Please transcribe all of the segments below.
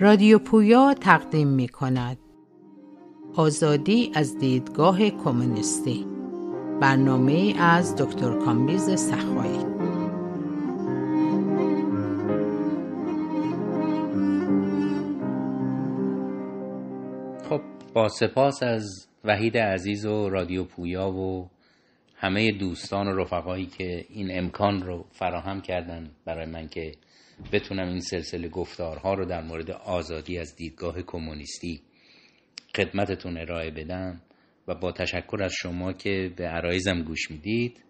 رادیو پویا تقدیم می کند آزادی از دیدگاه کمونیستی. برنامه از دکتر کامبیز سخایی. خب با سپاس از وحید عزیز و رادیو پویا و همه دوستان و رفقایی که این امکان رو فراهم کردن برای من که بتونم این سلسله گفتارها رو در مورد آزادی از دیدگاه کمونیستی خدمتتون ارائه بدم. و با تشکر از شما که به عرایزم گوش می‌دید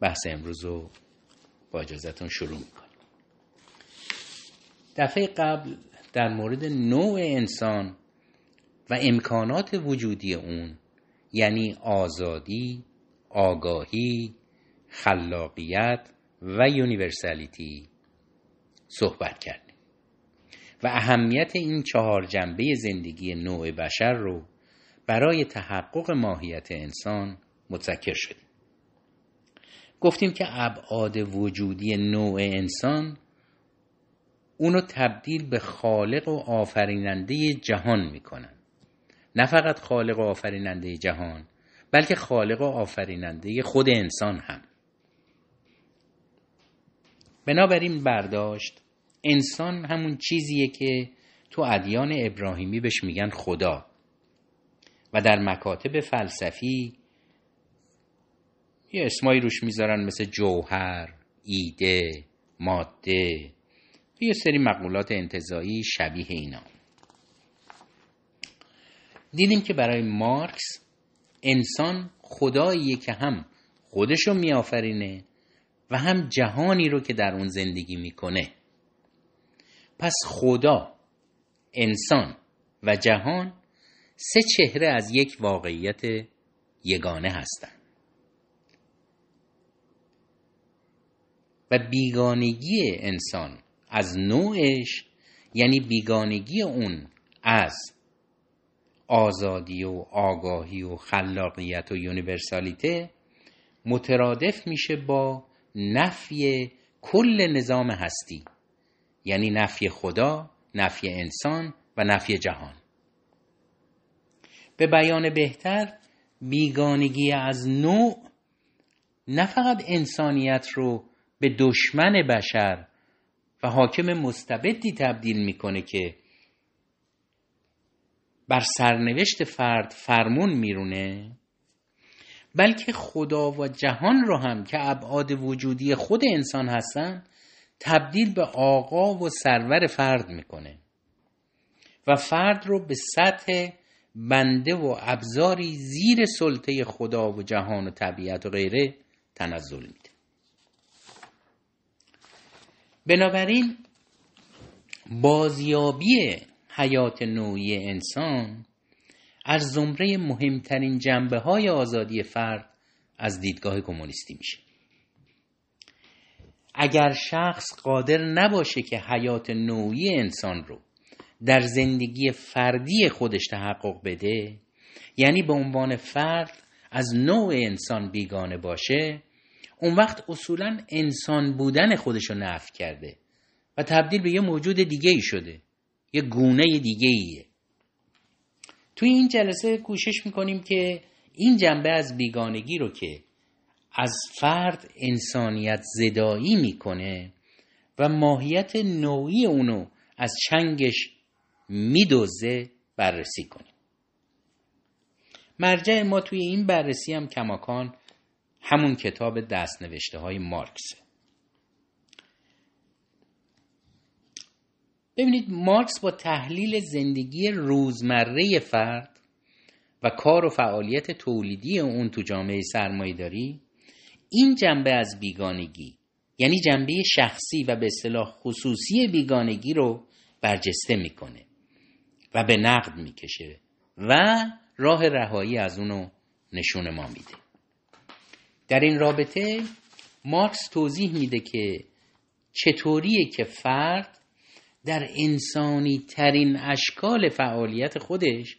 بحث امروز رو با اجازتون شروع می‌کنیم. دفعه قبل در مورد نوع انسان و امکانات وجودی اون یعنی آزادی، آگاهی، خلاقیت و یونیورسالیتی صحبت کردیم. و اهمیت این چهار جنبه زندگی نوع بشر رو برای تحقق ماهیت انسان متذکر شدیم. گفتیم که ابعاد وجودی نوع انسان اونو تبدیل به خالق و آفریننده جهان می‌کنن. نه فقط خالق و آفریننده جهان بلکه خالق و آفریننده خود انسان هم. بنابراین برداشت انسان همون چیزیه که تو ادیان ابراهیمی بهش میگن خدا. و در مکاتب فلسفی یه اسمایی روش می‌ذارن مثل جوهر، ایده، ماده یه سری مقولات انتظایی شبیه اینا. دیدیم که برای مارکس انسان خداییه که هم خودشو میآفرینه و هم جهانی رو که در اون زندگی می‌کنه. پس خدا انسان و جهان سه چهره از یک واقعیت یگانه هستند. و بیگانگی انسان از نوعش یعنی بیگانگی اون از آزادی و آگاهی و خلاقیت و یونیورسالیته مترادف میشه با نفی کل نظام هستی یعنی نفی خدا، نفی انسان و نفی جهان. به بیان بهتر بیگانگی از نوع نه فقط انسانیت رو به دشمن بشر و حاکم مستبدی تبدیل می‌کنه که بر سرنوشت فرد فرمون میرونه بلکه خدا و جهان رو هم که ابعاد وجودی خود انسان هستن تبدیل به آقا و سرور فرد می‌کنه و فرد رو به سطح بنده و ابزاری زیر سلطه خدا و جهان و طبیعت و غیره تنزل میده. بنابراین بازیابی حیات نوعی انسان از زمره مهمترین جنبه های آزادی فرد از دیدگاه کمونیستی میشه. اگر شخص قادر نباشه که حیات نوعی انسان رو در زندگی فردی خودش تحقق بده یعنی به عنوان فرد از نوع انسان بیگانه باشه اون وقت اصولا انسان بودن خودش رو نفی کرده و تبدیل به یه موجود دیگه ای شده یه گونه دیگه ایه توی این جلسه کوشش می‌کنیم که این جنبه از بیگانگی رو که از فرد انسانیت زدایی می‌کنه و ماهیت نوعی اونو از چنگش میدوزه بررسی کنیم. مرجع ما توی این بررسی هم کماکان همون کتاب دست نوشته های مارکسه ببینید مارکس با تحلیل زندگی روزمره فرد و کار و فعالیت تولیدی اون تو جامعه سرمایهداری این جنبه از بیگانگی یعنی جنبه شخصی و به اصطلاح خصوصی بیگانگی رو برجسته می‌کنه. و به نقد می‌کشه و راه رهایی از اونو نشون ما میده. در این رابطه مارکس توضیح میده که چطوریه که فرد در انسانی ترین اشکال فعالیت خودش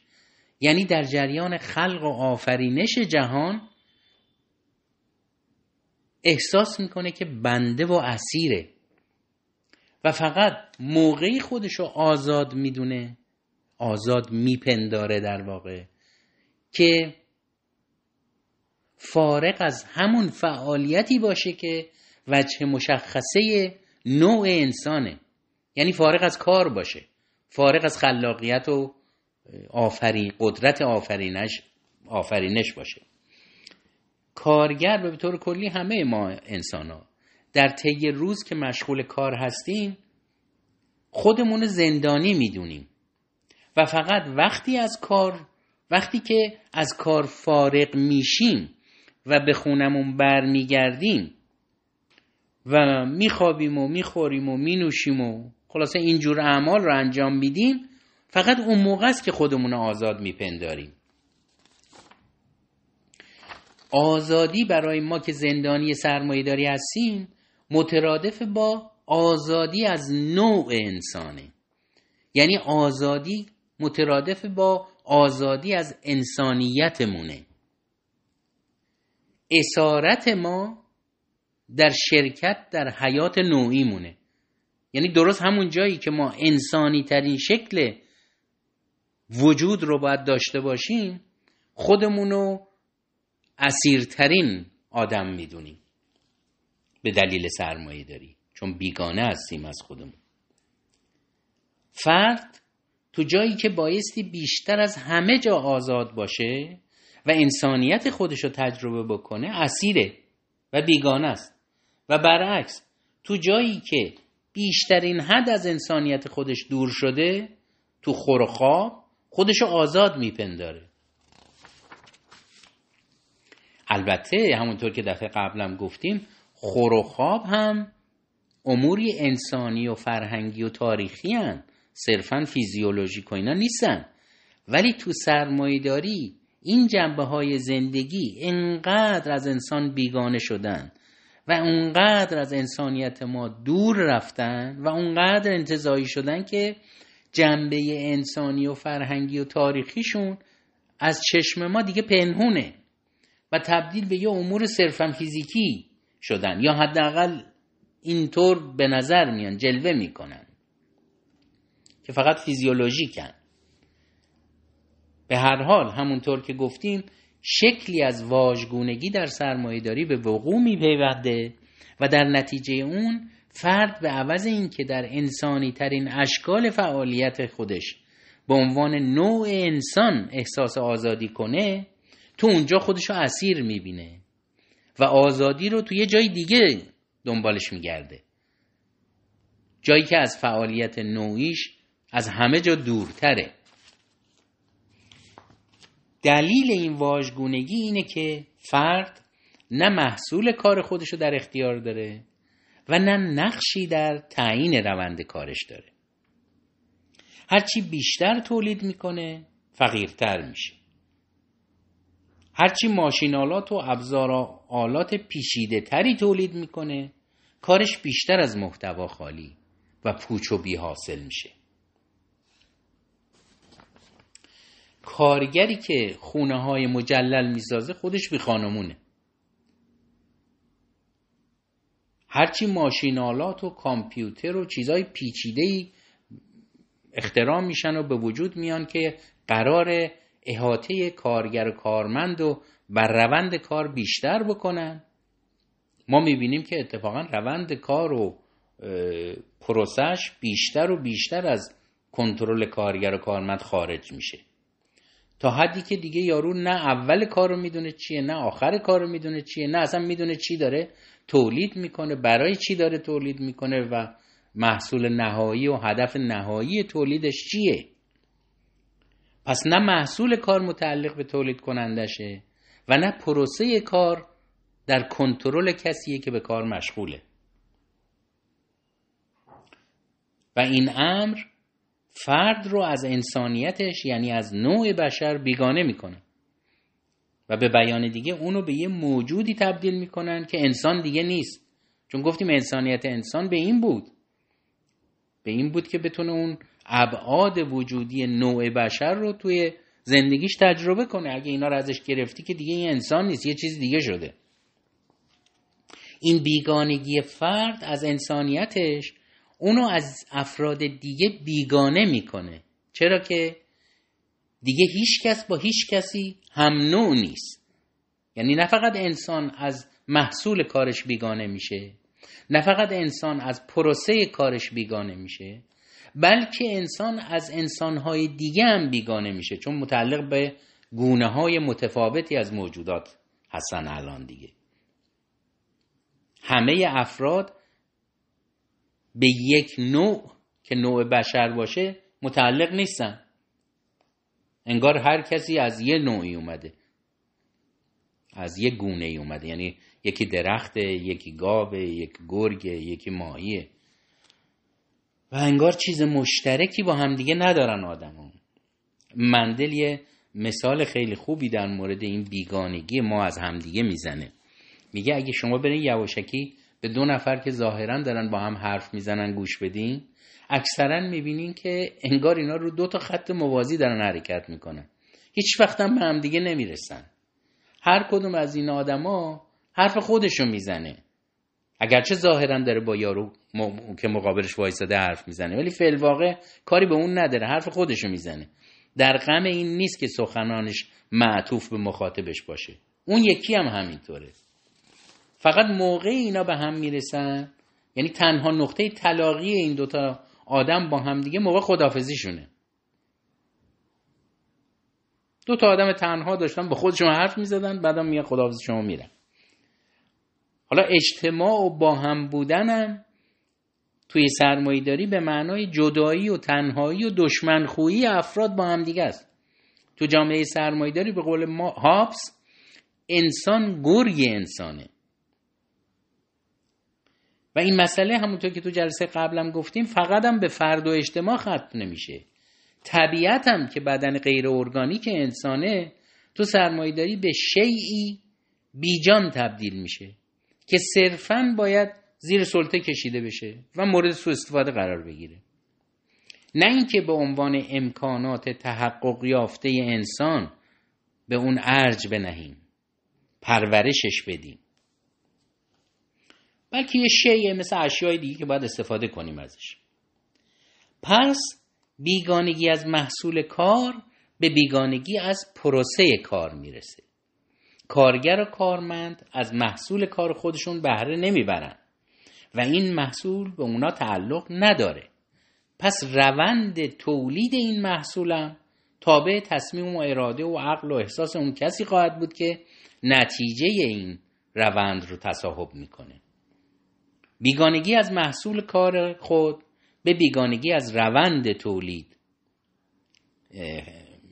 یعنی در جریان خلق و آفرینش جهان احساس می‌کنه که بنده و اسیره و فقط موقعی خودشو آزاد می‌دونه آزاد میپنداره در واقع که فارغ از همون فعالیتی باشه که وجه مشخصه نوع انسانه. یعنی فارغ از کار باشه. فارغ از خلاقیت و آفرین قدرت آفرینش آفرینش باشه. کارگر به طور کلی همه ما انسان ها در طی روز که مشغول کار هستیم خودمون زندانی می‌دونیم. و فقط وقتی از کار وقتی که از کار فارغ میشیم و به خونمون برمیگردیم و میخوابیم و می‌خوریم و مینوشیم و خلاصه اینجور اعمال رو انجام میدیم فقط اون موقع است که خودمون آزاد میپنداریم. آزادی برای ما که زندانی سرمایه داری هستیم مترادف با آزادی از نوع انسانه. یعنی آزادی مترادف با آزادی از انسانیتمونه. اسارت ما در شرکت در حیات نوعی مونه یعنی درست همون جایی که ما انسانی ترین شکل وجود رو باید داشته باشیم خودمونو اسیرترین آدم می‌دونیم. به دلیل سرمایه داری چون بیگانه هستیم از خودمون. فرد تو جایی که بایستی بیشتر از همه جا آزاد باشه و انسانیت خودش رو تجربه بکنه اسیره و بیگانه است و برعکس تو جایی که بیشترین حد از انسانیت خودش دور شده تو خور و خواب خودشو آزاد میپنداره البته همونطور که دفعه قبلم گفتیم خور و خواب هم اموری انسانی و فرهنگی و تاریخی هن. صرفا فیزیولوژیک و اینا نیستن. ولی تو سرمایداری این جنبه های زندگی انقدر از انسان بیگانه شدن و اونقدر از انسانیت ما دور رفتن و اونقدر انتظایی شدن که جنبه انسانی و فرهنگی و تاریخیشون از چشم ما دیگه پنهونه و تبدیل به یه امور صرفا فیزیکی شدن یا حداقل اینطور به نظر میان جلوه می‌کنن. که فقط فیزیولوژیکن. به هر حال همونطور که گفتیم شکلی از واژگونگی در سرمایهداری به وقوع میپیونده و در نتیجه اون فرد به عوض اینکه در انسانی ترین اشکال فعالیت خودش به عنوان نوع انسان احساس آزادی کنه تو اونجا خودشو اسیر می‌بینه و آزادی رو تو یه جای دیگه دنبالش میگرده. جایی که از فعالیت نوعیش از همه جا دورتره. دلیل این واژگونگی اینه که فرد نه محصول کار خودش رو در اختیار داره و نه نقشی در تعیین روند کارش داره. هرچی بیشتر تولید می‌کنه فقیرتر میشه. هرچی ماشینالات و ابزار آلات پیشیده تری تولید می‌کنه کارش بیشتر از محتوا خالی و پوچ و بی حاصل میشه. کارگری که خونه های مجلل می‌سازه خودش بی خانمونه. هرچی ماشینالات و کامپیوتر و چیزای پیچیده ای اختراع میشن و به وجود میان که قرار احاطه کارگر و کارمند و بر روند کار بیشتر بکنن. ما می‌بینیم که اتفاقا روند کار و پروسش بیشتر و بیشتر از کنترل کارگر و کارمند خارج میشه. تا حدی که دیگه یارو نه اول کار رو می‌دونه چیه نه آخر کار رو می‌دونه چیه نه اصلا می‌دونه چی داره تولید می‌کنه برای چی داره تولید می‌کنه و محصول نهایی و هدف نهایی تولیدش چیه. پس نه محصول کار متعلق به تولید کنندشه و نه پروسه کار در کنترل کسیه که به کار مشغوله. و این امر فرد رو از انسانیتش یعنی از نوع بشر بیگانه می‌کنه. و به بیان دیگه اونو به یه موجودی تبدیل می‌کنن که انسان دیگه نیست. چون گفتیم انسانیت انسان به این بود. به این بود که بتونه اون ابعاد وجودی نوع بشر رو توی زندگیش تجربه کنه. اگه اینا رو ازش گرفتی که دیگه این انسان نیست یه چیز دیگه شده. این بیگانگی فرد از انسانیتش اونو از افراد دیگه بیگانه می‌کنه. چرا که دیگه هیچ کس با هیچ کسی هم نوع نیست. یعنی نه فقط انسان از محصول کارش بیگانه میشه نه فقط انسان از پروسه کارش بیگانه میشه بلکه انسان از انسانهای دیگه هم بیگانه میشه. چون متعلق به گونه های متفاوتی از موجودات هستن الان دیگه. همه افراد به یک نوع که نوع بشر باشه متعلق نیستن. انگار هر کسی از یه نوعی اومده. از یه گونه ای اومده. یعنی یکی درخته یکی گاوه یک گرگه یکی ماهیه. و انگار چیز مشترکی با همدیگه ندارن آدم مندل یه مثال خیلی خوبی در مورد این بیگانگی ما از همدیگه می‌زنه. میگه اگه شما برین یواشکی به دو نفر که ظاهرا دارن با هم حرف می‌زنن گوش بدین اکثرا می‌بینین که انگار اینا رو دو تا خط موازی دارن حرکت می‌کنن. هیچ وقت هم به هم دیگه نمی‌رسن. هر کدوم از این آدما حرف خودشو می‌زنه. اگرچه ظاهرا داره با یارو که مقابلش وایساده حرف می‌زنه ولی فی واقع کاری به اون نداره حرف خودشو می‌زنه. در غم این نیست که سخنانش معطوف به مخاطبش باشه. اون یکی هم همینطوره. فقط موقع اینا به هم می‌رسن. یعنی تنها نقطه طلاقی این دوتا آدم با هم دیگه موقع خدافزیشونه دو تا آدم تنها داشتن با خودشون حرف می‌زدن بعدم میگه خداحافظ شما میرن حالا اجتماع و با هم بودنم توی سرمایهداری به معنای جدایی و تنهایی و دشمنخویی افراد با هم دیگه است. تو جامعه سرمایهداری به قول ما هابس انسان گرگ انسانه. و این مسئله همونطور که تو جلسه قبلم گفتیم فقط هم به فرد و اجتماع ختم نمیشه. طبیعت هم که بدن غیر ارگانیک انسانه تو سرمایهداری به شیعی بیجان تبدیل میشه که صرفا باید زیر سلطه کشیده بشه و مورد سوء استفاده قرار بگیره. نه اینکه به عنوان امکانات تحقق یافته انسان به اون ارج بنهیم پرورشش بدیم. بلکه یه شیعه مثل اشیای دیگه که باید استفاده کنیم ازش. پس بیگانگی از محصول کار به بیگانگی از پروسه کار می‌رسه. کارگر و کارمند از محصول کار خودشون بهره نمی‌برن و این محصول به اونا تعلق نداره. پس روند تولید این محصولم تابع تصمیم و اراده و عقل و احساس اون کسی خواهد بود که نتیجه این روند رو تصاحب می‌کنه. بیگانگی از محصول کار خود به بیگانگی از روند تولید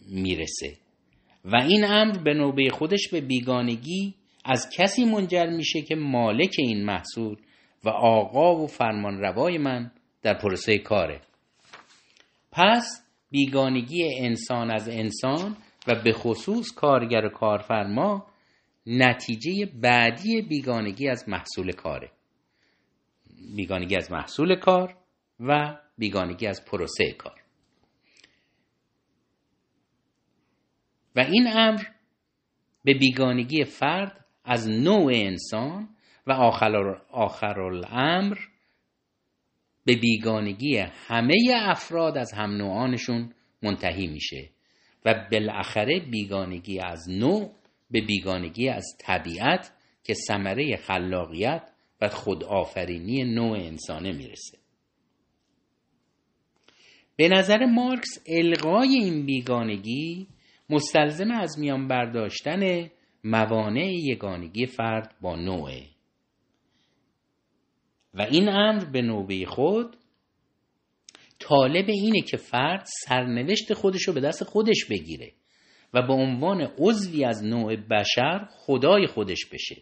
می‌رسه. و این امر به نوبه خودش به بیگانگی از کسی منجر میشه که مالک این محصول و آقا و فرمان روای من در پروسه کاره. پس بیگانگی انسان از انسان و به خصوص کارگر و کارفرما نتیجه بعدی بیگانگی از محصول کاره. بیگانگی از محصول کار و بیگانگی از پروسه کار. و این امر به بیگانگی فرد از نوع انسان و آخر, الامر به بیگانگی همه افراد از هم نوعانشون منتهی میشه و بالاخره بیگانگی از نوع به بیگانگی از طبیعت که ثمره خلاقیت و خودآفرینی نوع انسانه می‌رسه. به نظر مارکس القای این بیگانگی مستلزم از میان برداشتن موانع یگانگی فرد با نوعه و این امر به نوبه خود طالب اینه که فرد سرنوشت خودش رو به دست خودش بگیره و به عنوان عضوی از نوع بشر خدای خودش بشه.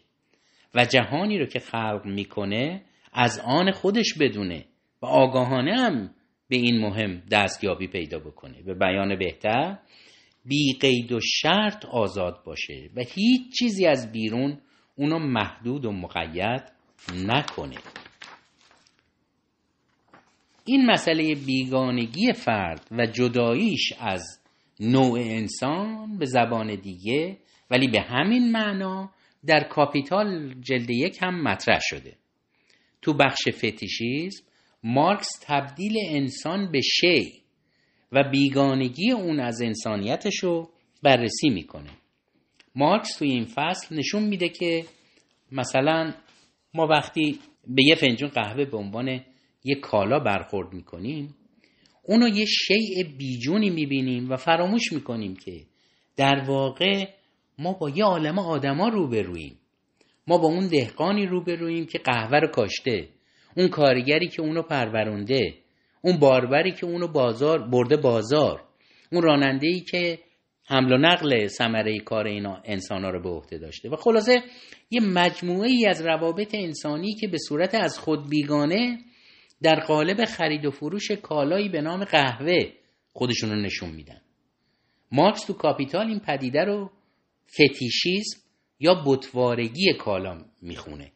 و جهانی رو که خلق می‌کنه از آن خودش بدونه و آگاهانه هم به این مهم دستیابی پیدا بکنه. به بیان بهتر بی قید و شرط آزاد باشه و هیچ چیزی از بیرون اونو محدود و مقید نکنه. این مسئله بیگانگی فرد و جداییش از نوع انسان به زبان دیگه ولی به همین معنا در کاپیتال جلد یک هم مطرح شده. تو بخش فتیشیزم مارکس تبدیل انسان به شی و بیگانگی اون از انسانیتش رو بررسی می‌کنه. مارکس توی این فصل نشون میده که مثلا ما وقتی به یه فنجون قهوه به عنوان یه کالا برخورد می‌کنیم اونو یه شیء بیجونی می‌بینیم و فراموش می‌کنیم که در واقع ما با یه عالم آدما روبرویم. ما با اون دهقانی روبرویم که قهوه رو کاشته. اون کارگری که اونو پرورونده. اون باربری که اونو بازار برده بازار. اون راننده ای که حمل و نقل ثمره کار اینا انسان ها رو به عهده داشته. و خلاصه یه مجموعه ای از روابط انسانی که به صورت از خود بیگانه در قالب خرید و فروش کالایی به نام قهوه خودشون رو نشون میدن. مارکس تو کاپیتال این پدیده رو فتیشیزم یا بتوارگی کالا می‌خونه.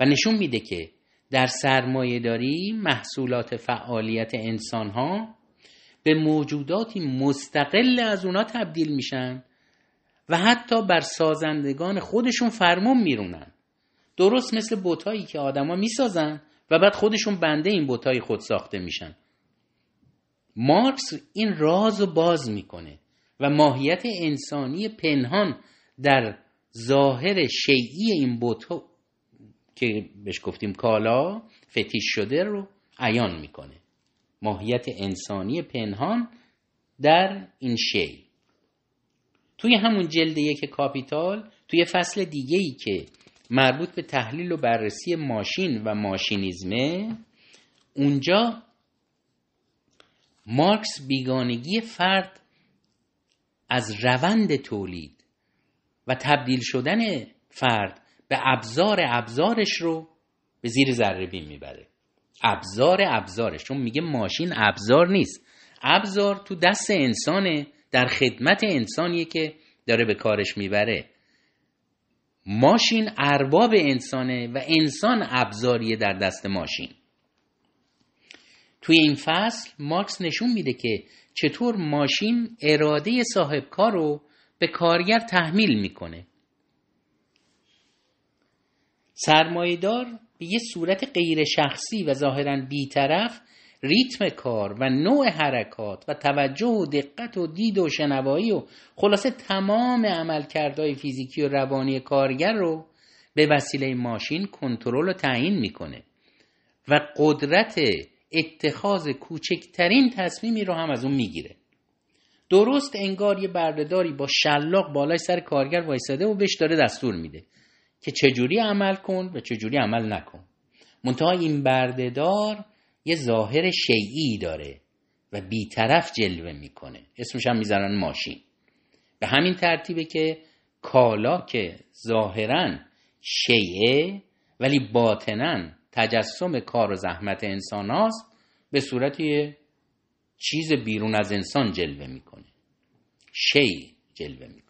و نشون میده که در سرمایه داری محصولات فعالیت انسان ها به موجوداتی مستقل از اونا تبدیل میشن و حتی بر سازندگان خودشون فرمون میرونن. درست مثل بوتایی که آدما می‌سازن و بعد خودشون بنده این بوتای خود ساخته میشن. مارکس این راز رو باز می‌کنه. و ماهیت انسانی پنهان در ظاهر شیعی این بوتا که بهش گفتیم کالا فتیش شده رو عیان می‌کنه. ماهیت انسانی پنهان در این شی توی همون جلد یک کاپیتال توی فصل دیگه ای که مربوط به تحلیل و بررسی ماشین و ماشینیزمه اونجا مارکس بیگانگی فرد از روند تولید و تبدیل شدن فرد به ابزار ابزارش رو به زیر ذره بین می‌بره. ابزار ابزارش چون میگه ماشین ابزار نیست. ابزار تو دست انسانه در خدمت انسانیه که داره به کارش می‌بره. ماشین ارباب انسانه و انسان ابزاریه در دست ماشین. توی این فصل مارکس نشون میده که چطور ماشین اراده صاحب کار رو به کارگر تحمیل می‌کنه. سرمایدار به یه صورت غیر شخصی و ظاهرا بیطرف ریتم کار و نوع حرکات و توجه و دقت و دید و شنوایی و خلاصه تمام عملکردهای فیزیکی و روانی کارگر رو به وسیله ماشین کنترل و تعیین می‌کنه و قدرت اتخاذ کوچکترین تصمیمی رو هم از اون می‌گیره. درست انگار یه بردهداری با شلاق بالای سر کارگر وایساده و بهش داره دستور میده که چجوری عمل کن و چجوری عمل نکن. منتها این بردهدار یه ظاهر شیعی داره و بیطرف جلوه می‌کنه. اسمش هم می‌ذارن ماشین. به همین ترتیبه که کالا که ظاهرا شیعه ولی باطنا تجسم کار و زحمت انسان هاست به صورت یه چیز بیرون از انسان جلوه می‌کنه. شی جلوه می‌کنه.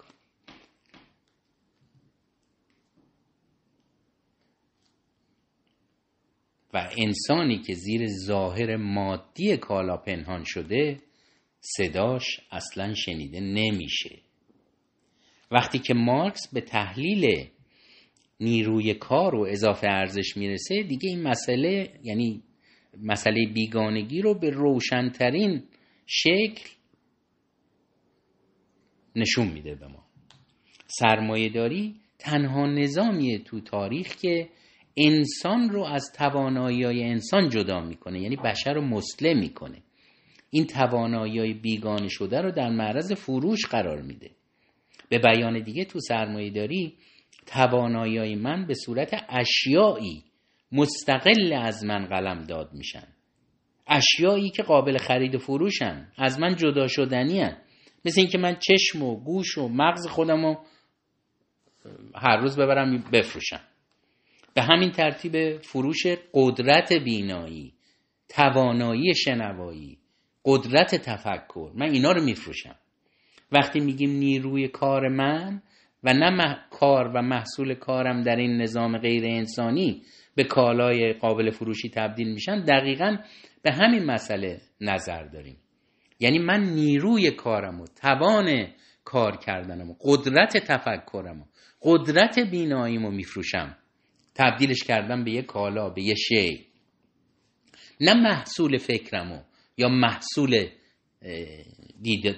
و انسانی که زیر ظاهر مادی کالا پنهان شده صداش اصلا شنیده نمیشه. وقتی که مارکس به تحلیل نیروی کار و اضافه ارزش می‌رسه دیگه این مسئله یعنی مسئله بیگانگی رو به روشنترین شکل نشون میده به ما. سرمایه داری تنها نظامیه تو تاریخ که انسان رو از توانایی های انسان جدا می‌کنه یعنی بشر رو مسلم می‌کنه. این توانایی های بیگانه شده رو در معرض فروش قرار میده. به بیان دیگه تو سرمایه داری توانایی من به صورت اشیایی مستقل از من قلم داد میشن. اشیایی که قابل خرید و فروشن از من جدا شدنی هن. مثل اینکه من چشم و گوش و مغز خودم رو هر روز ببرم بفروشم. به همین ترتیب فروش قدرت بینایی توانایی شنوایی قدرت تفکر من اینا رو میفروشم. وقتی میگیم نیروی کار من و نه کار و محصول کارم در این نظام غیر انسانی به کالای قابل فروشی تبدیل میشن دقیقا به همین مسئله نظر داریم. یعنی من نیروی کارم و توان کار کردنم و قدرت تفکرم و قدرت بیناییمو میفروشم. تبدیلش کردم به یه کالا به یه شی. نه محصول فکرمو یا محصول دید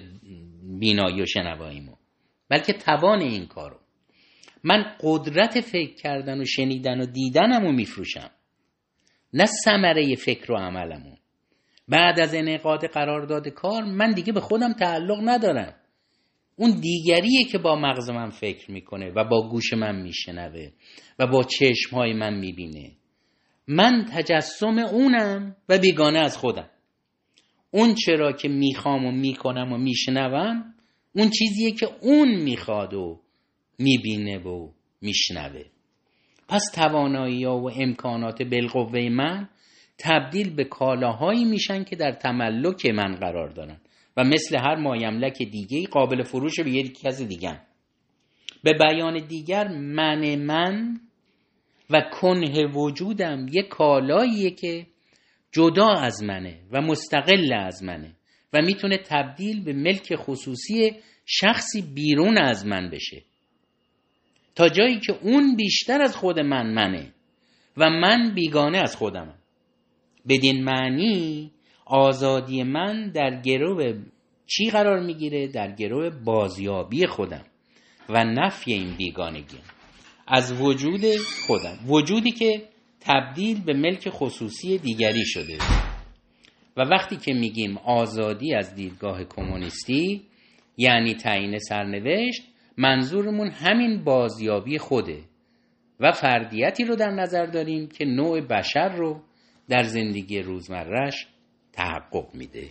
بینایی و شنواییمو. بلکه توان این کارو. من قدرت فکر کردن و شنیدن و دیدنم رو میفروشم. نه ثمره فکر و عملمو بعد از انعقاد قرارداد کار من دیگه به خودم تعلق ندارم. اون دیگریه که با مغز من فکر می‌کنه و با گوش من میشنوه و با چشم های من می‌بینه. من تجسم اونم و بیگانه از خودم. اون چرا که می‌خوام و می‌کنم و میشنوم اون چیزیه که اون می‌خواد و می‌بینه و میشنوه. پس توانایی و امکانات بالقوه من تبدیل به کالاهایی میشن که در تملک من قرار دارن. و مثل هر مایملک دیگه قابل فروش به یک کس دیگه. به بیان دیگر من من و کنه وجودم یک کالاییه که جدا از منه و مستقل از منه. و می‌تونه تبدیل به ملک خصوصی شخصی بیرون از من بشه. تا جایی که اون بیشتر از خود من منه و من بیگانه از خودم بدین معنی آزادی من در گروه چی قرار می‌گیره؟ در گروه بازیابی خودم و نفی این بیگانگی. از وجود خودم. وجودی که تبدیل به ملک خصوصی دیگری شده. و وقتی که میگیم آزادی از دیدگاه کمونیستی یعنی تعیین سرنوشت منظورمون همین بازیابی خوده و فردیتی رو در نظر داریم که نوع بشر رو در زندگی روزمرش تحقق میده.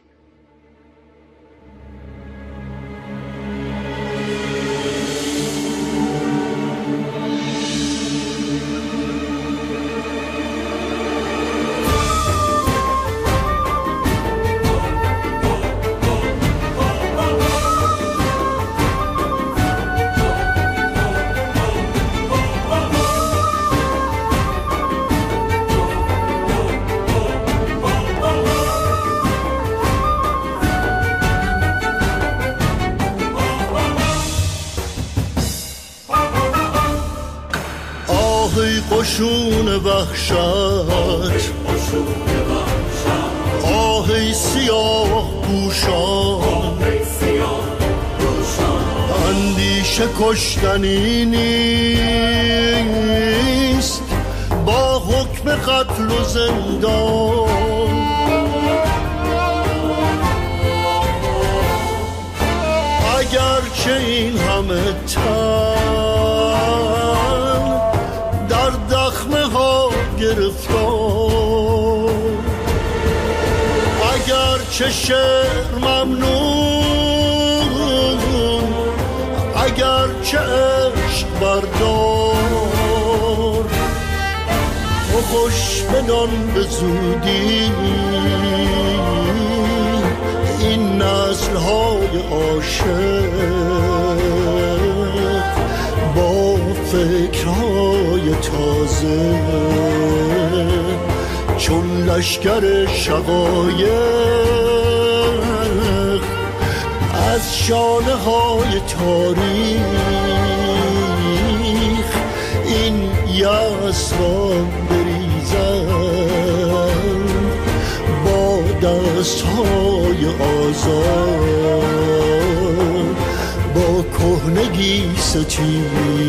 وحشت آهی سیاه گوشان اندیشه کشتنی نیست با حکم قتل و زندان اگرچه این همه تن چه شعر ممنون اگر چه عشق بردار. تو خوش بدان به زودی. این نسل های عاشق با فکرهای تازه. چون لشکر شقایق از شانه های تاریخ این را بریزن با دست های آزاد با کهنگی ستیزن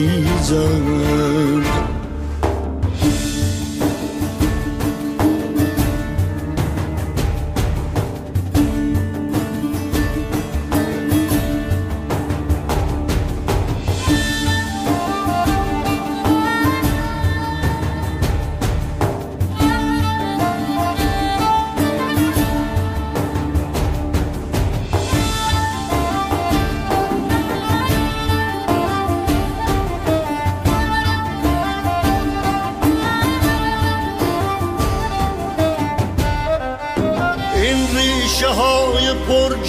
ریشه های پرجان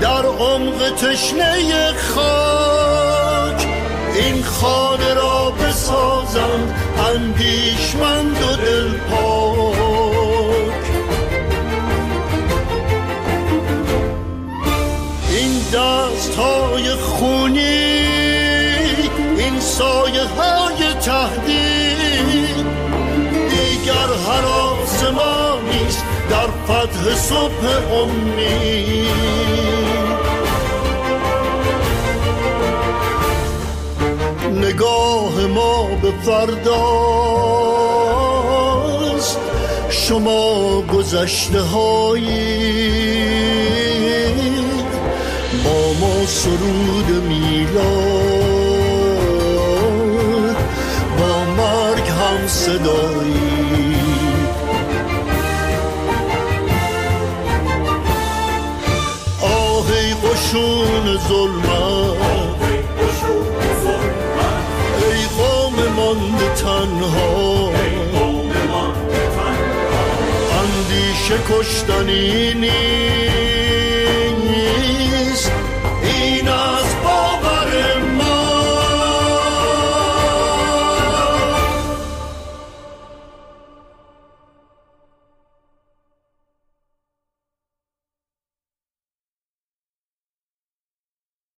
در عمق تشنه خاک. این خانه را بسازم اندیشمند و دلپاک. فتح صبح امید نگاه ما به فرداست شما گذشته هایی با ما سرود میلاد با مرگ هم صدایی اندیشه کشتنی نیست